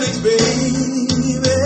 baby.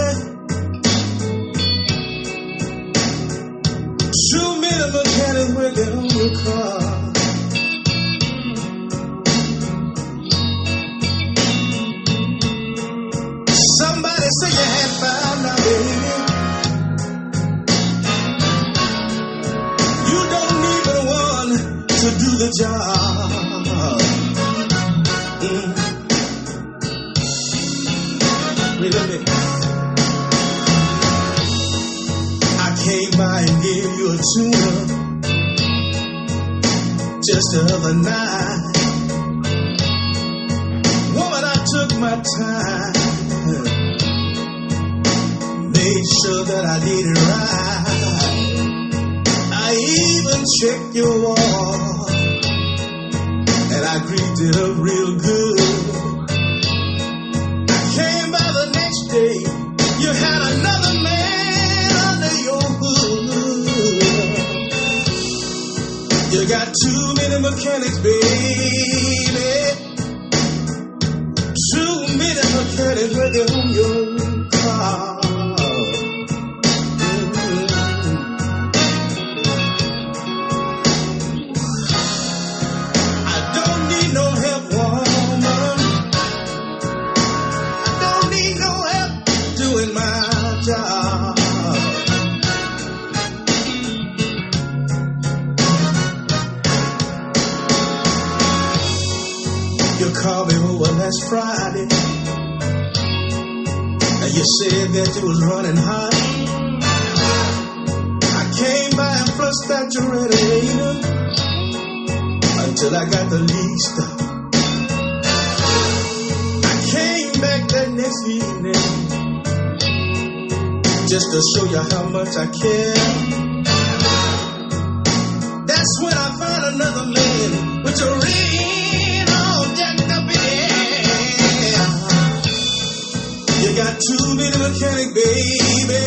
too many mechanic, baby.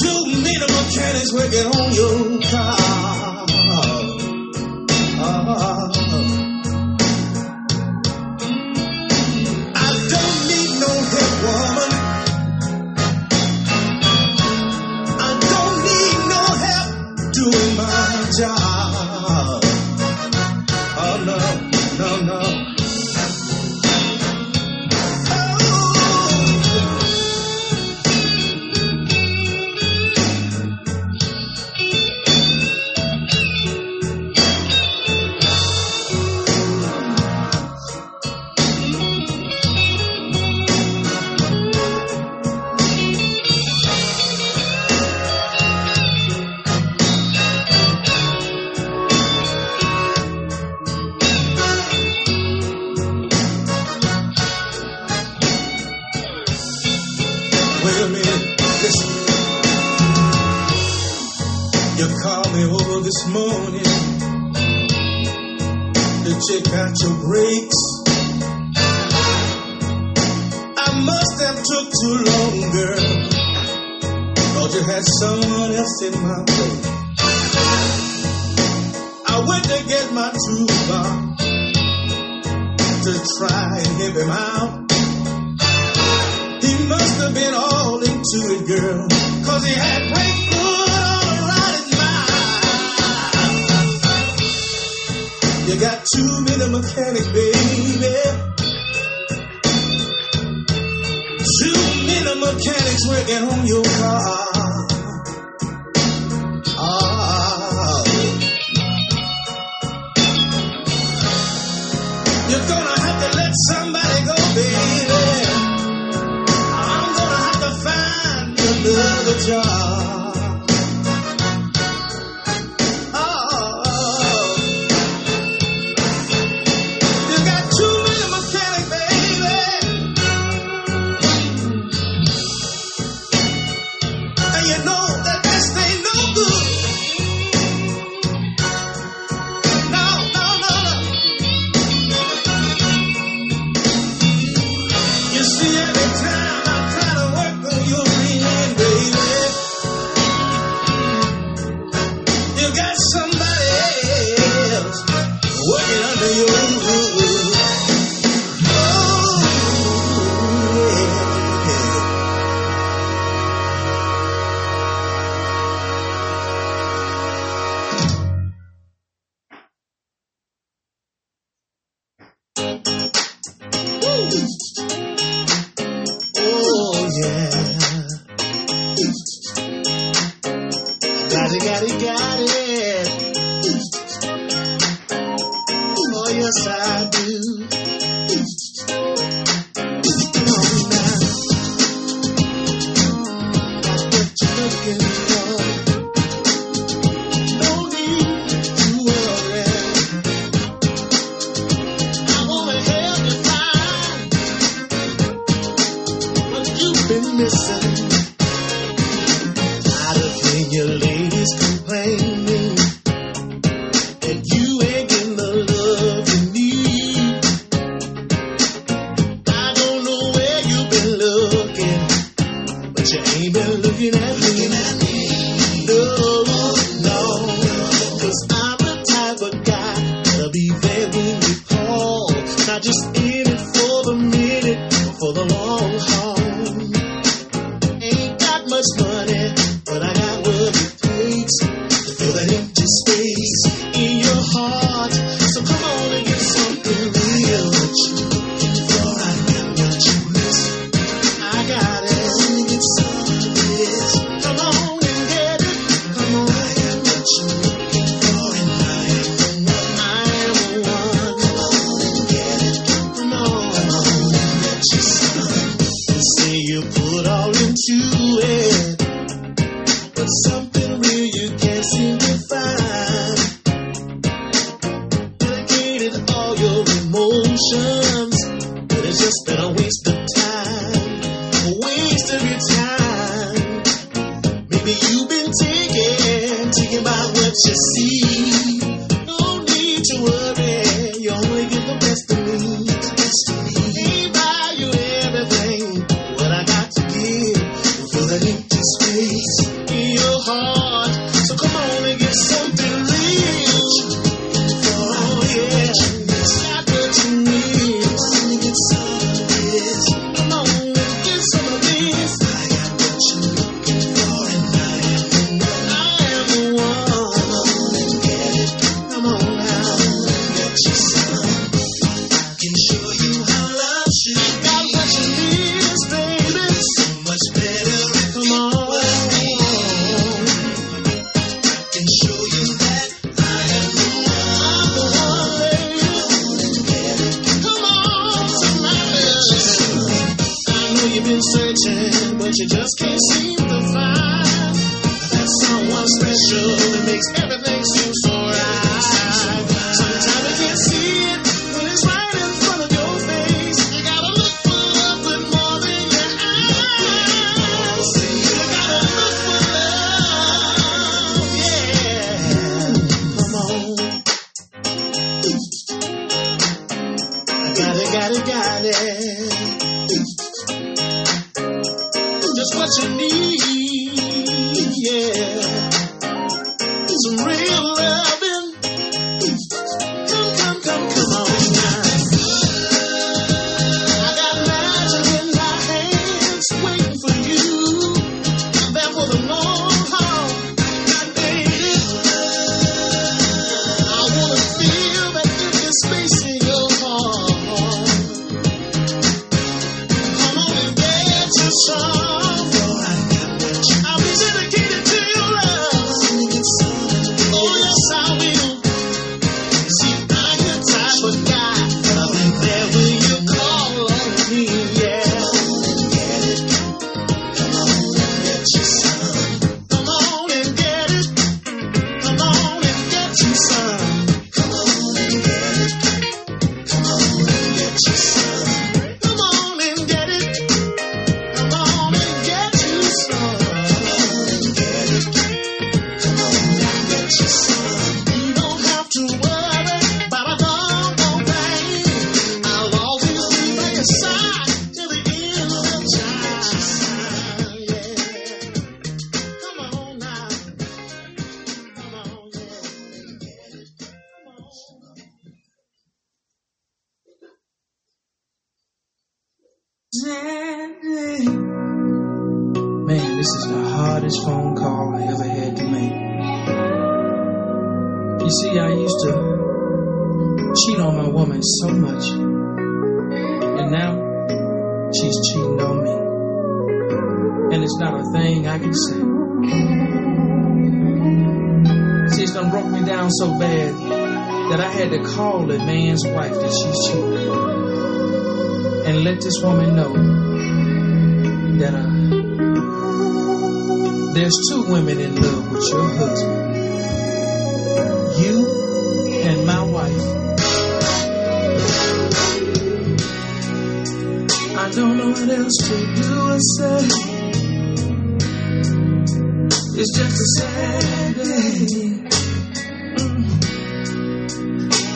Too many mechanics working on your car. job.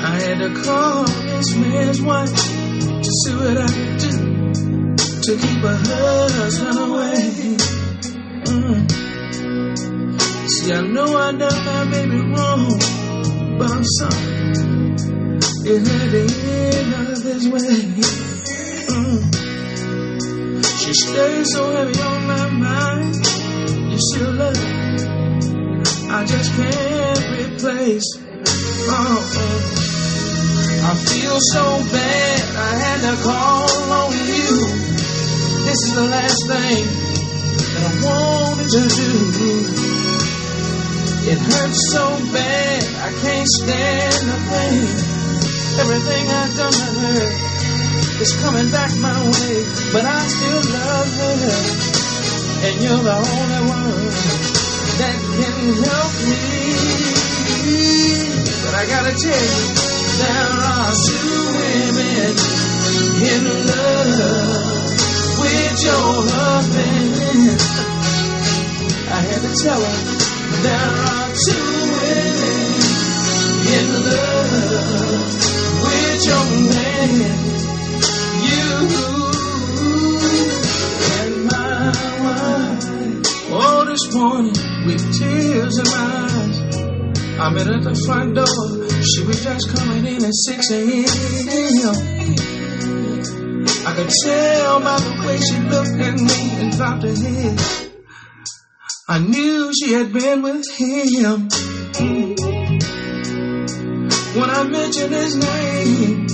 I had to call this man's wife to see what I could do to keep her husband away. Mm. See, I know I done my baby wrong, but I'm sorry. It had to end this way. Mm. She stays so heavy on my mind. You still love. I just can't replace. Oh. I feel so bad. I had to call on you. This is the last thing that I wanted to do. It hurts so bad. I can't stand the pain. Everything I've done to her is coming back my way, but I still love her. And you're the only one that can help me. But I gotta tell you, there are two women in love with your husband. I had to tell her, there are two women in love with your man. You and my wife. Oh, this morning with tears in my eyes. I met her at the front door. She was just coming in at 6 a.m. I could tell by the way she looked at me and dropped her head. I knew she had been with him. When I mentioned his name,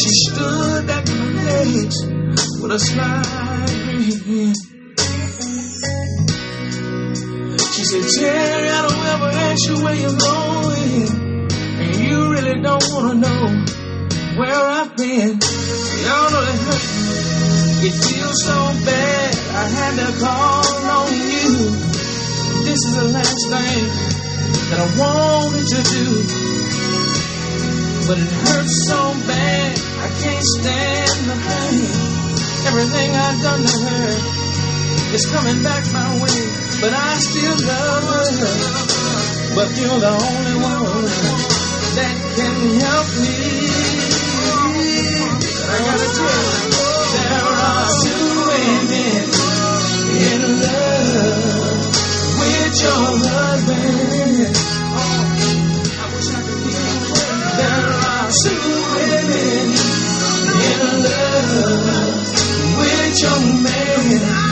she stood back on her legs with a slight grin. Said, Terry, I don't ever ask you where you're going. And you really don't want to know where I've been. Y'all know that hurt. It feels so bad. I had to call on you. This is the last thing that I wanted to do. But it hurts so bad. I can't stand the pain. Everything I've done to her is coming back my way. But I still love her. But you're the only one that can help me. I gotta tell you, there are two women in love with your husband. There are two women in love with your man.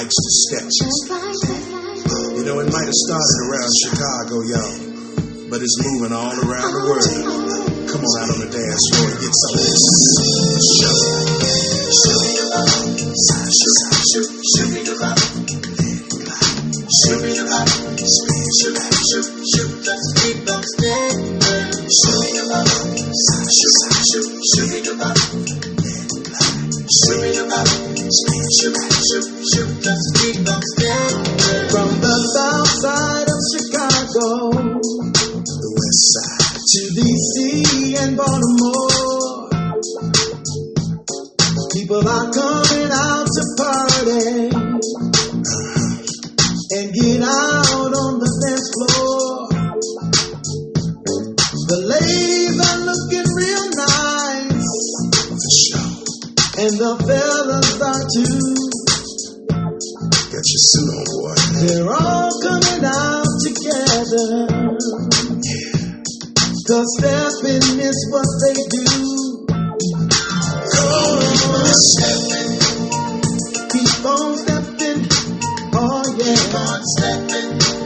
Likes the sketches. You know, it might have started around Chicago, y'all, but it's moving all around the world. Come on out on the dance floor and get some of this. Show. Me your love. Side show, me glide. Show me love. Side me stepping. From the south side of Chicago The west side. to and Baltimore, people are coming out to party and get out on the dance floor. The ladies are looking real nice, and the fellas are too. Get your suit on, boy. They're all coming out together. Cause stepping is what they do. Keep on stepping. Oh yeah. Keep on stepping.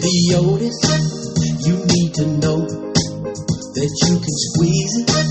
But you ain't did a doggone thing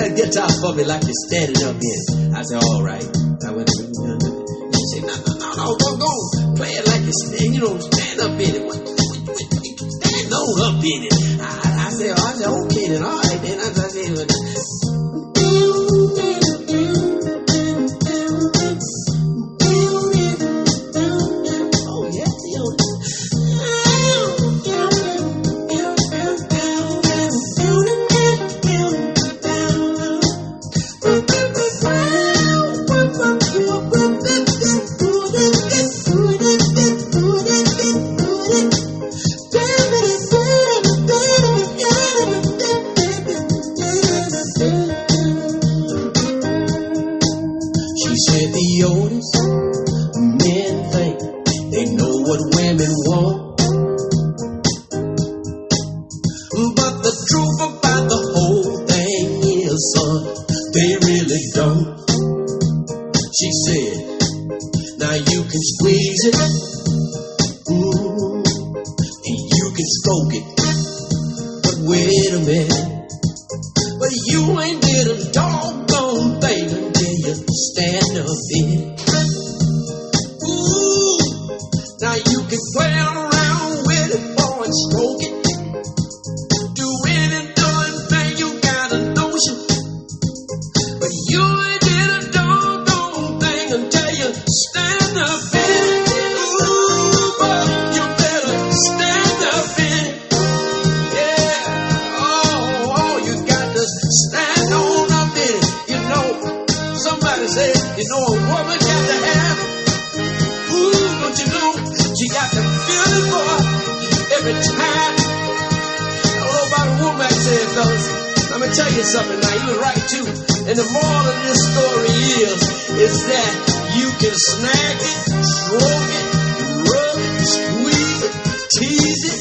said, get out for me like you're standing up in. I said, all right. I went, he said, no, no, no, no, don't go. Play it like you're standing, you know, stand up in it. What, what, what, what, stand on up in it. I, I said, oh, I said, okay then, all right then. I, I said,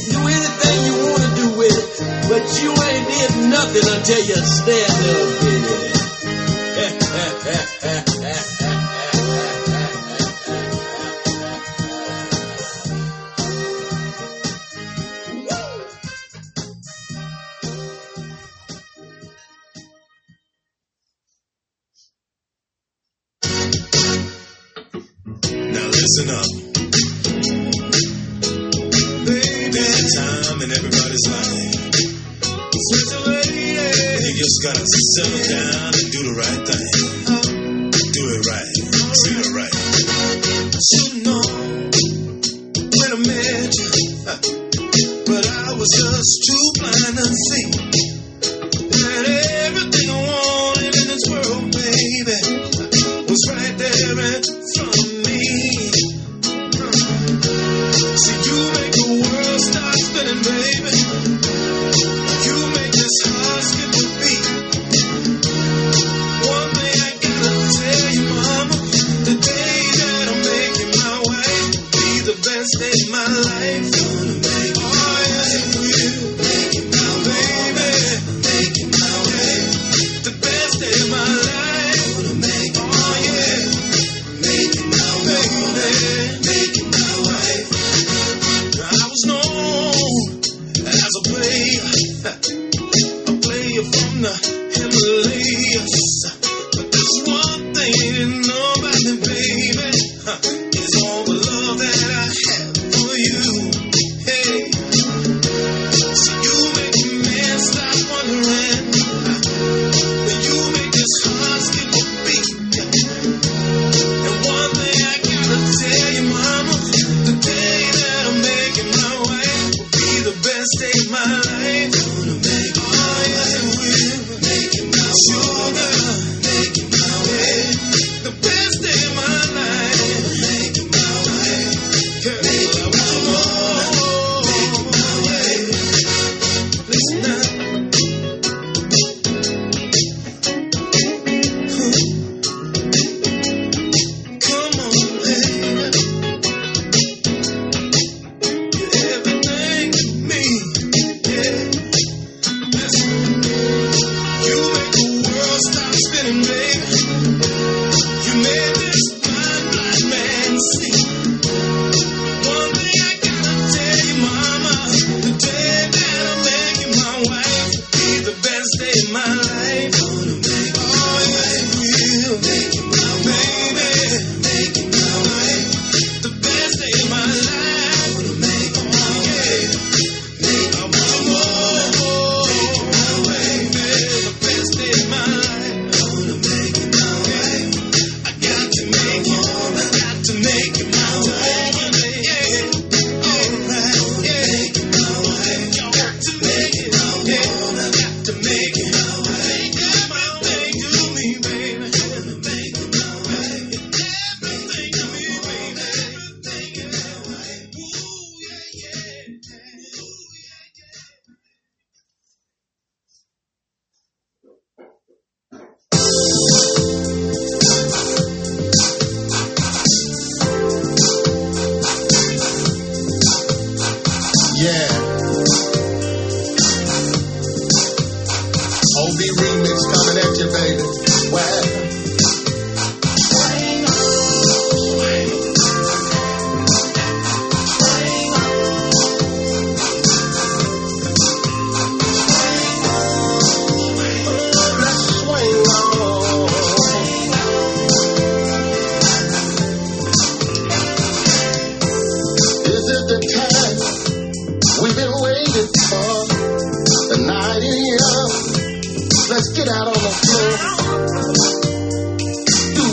Do anything you want to do with it, but you ain't did nothing until you stand up in it. Listen up. so down.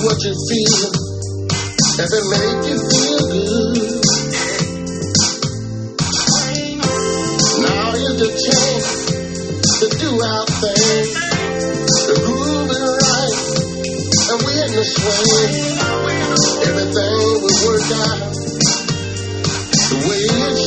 What you feel. If it make you feel good. Now is the chance to do our thing. The groove is right. And we in the swing. Everything will work out the way it should.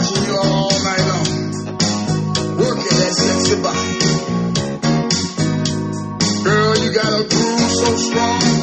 watching you all night long. Working that sexy body. Girl, you got a groove so strong.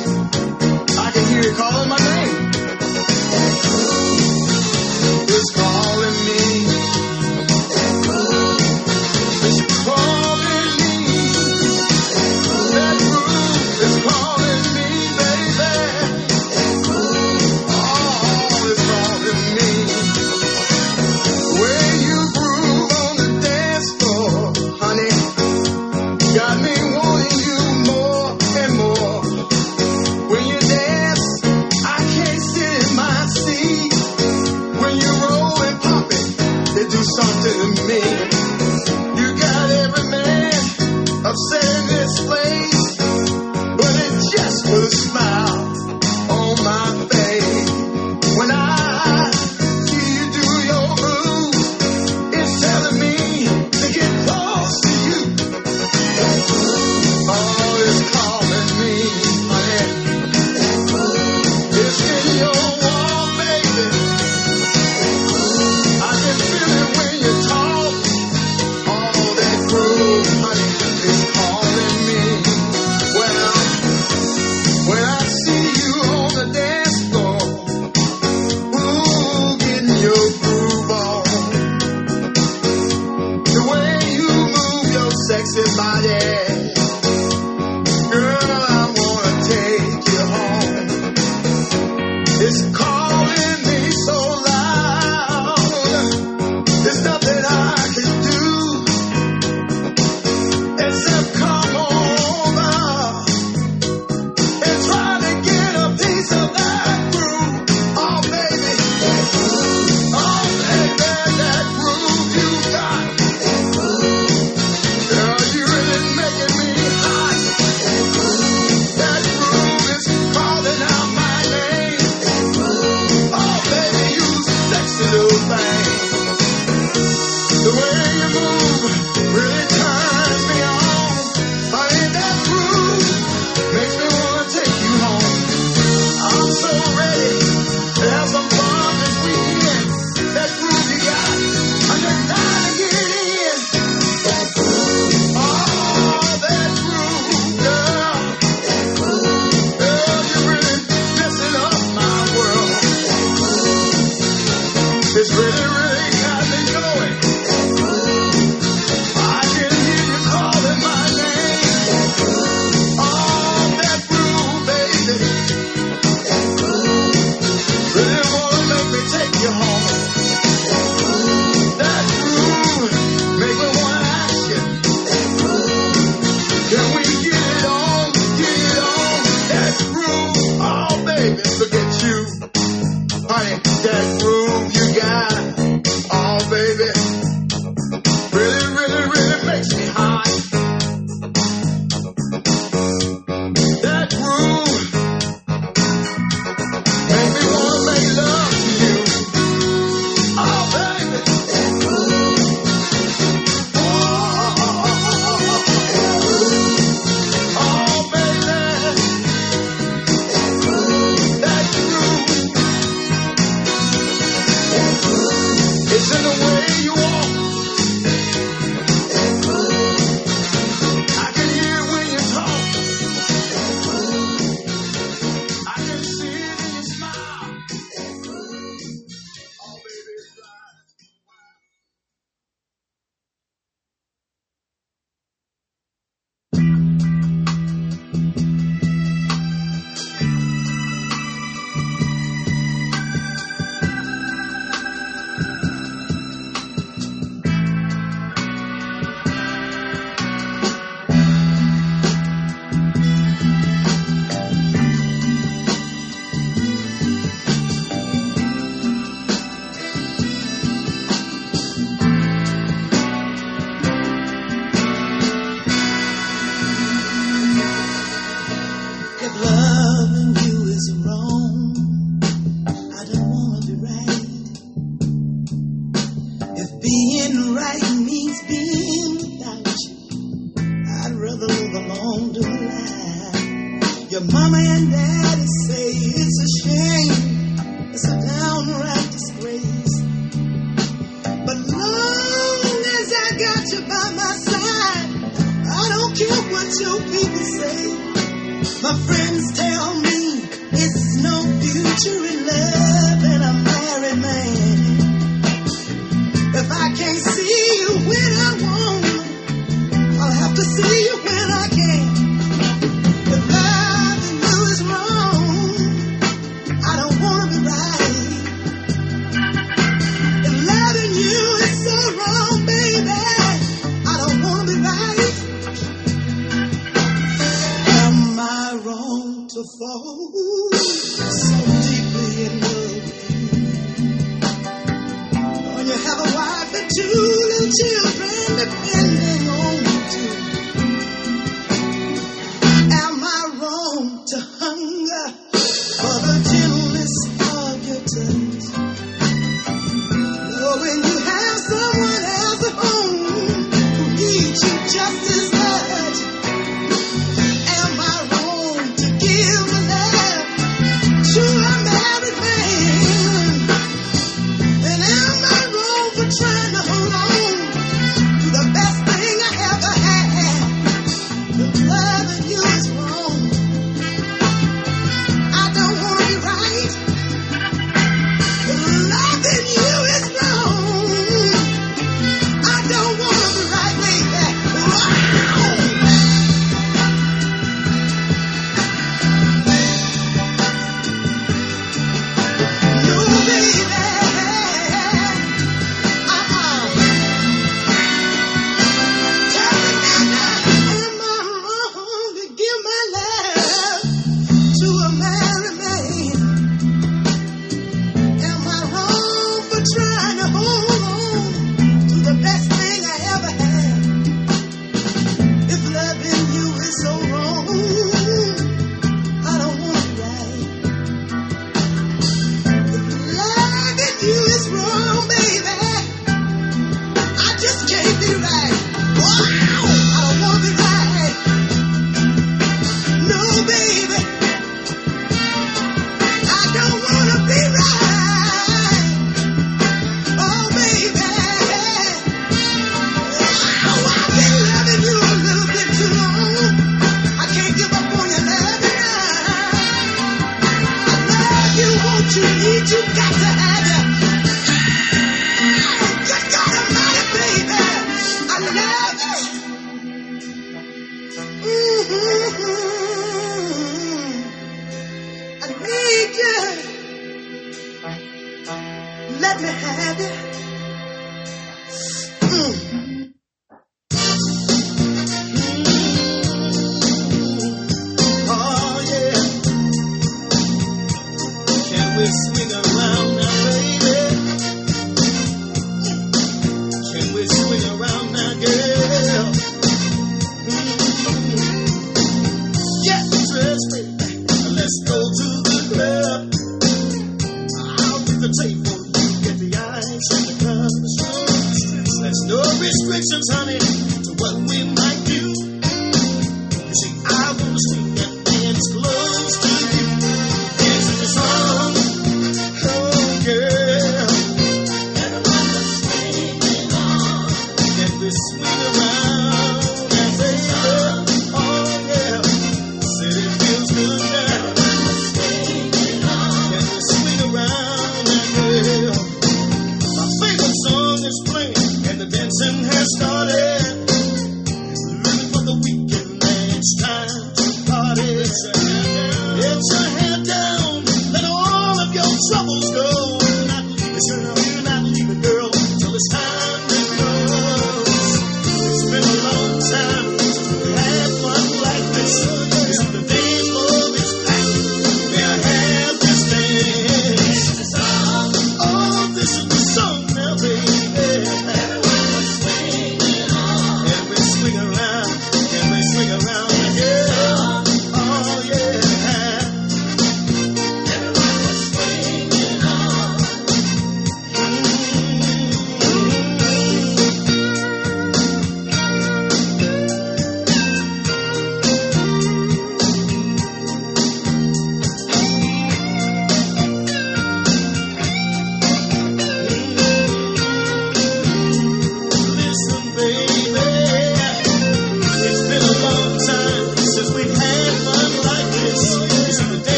children that Mm-hmm.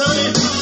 restrictions,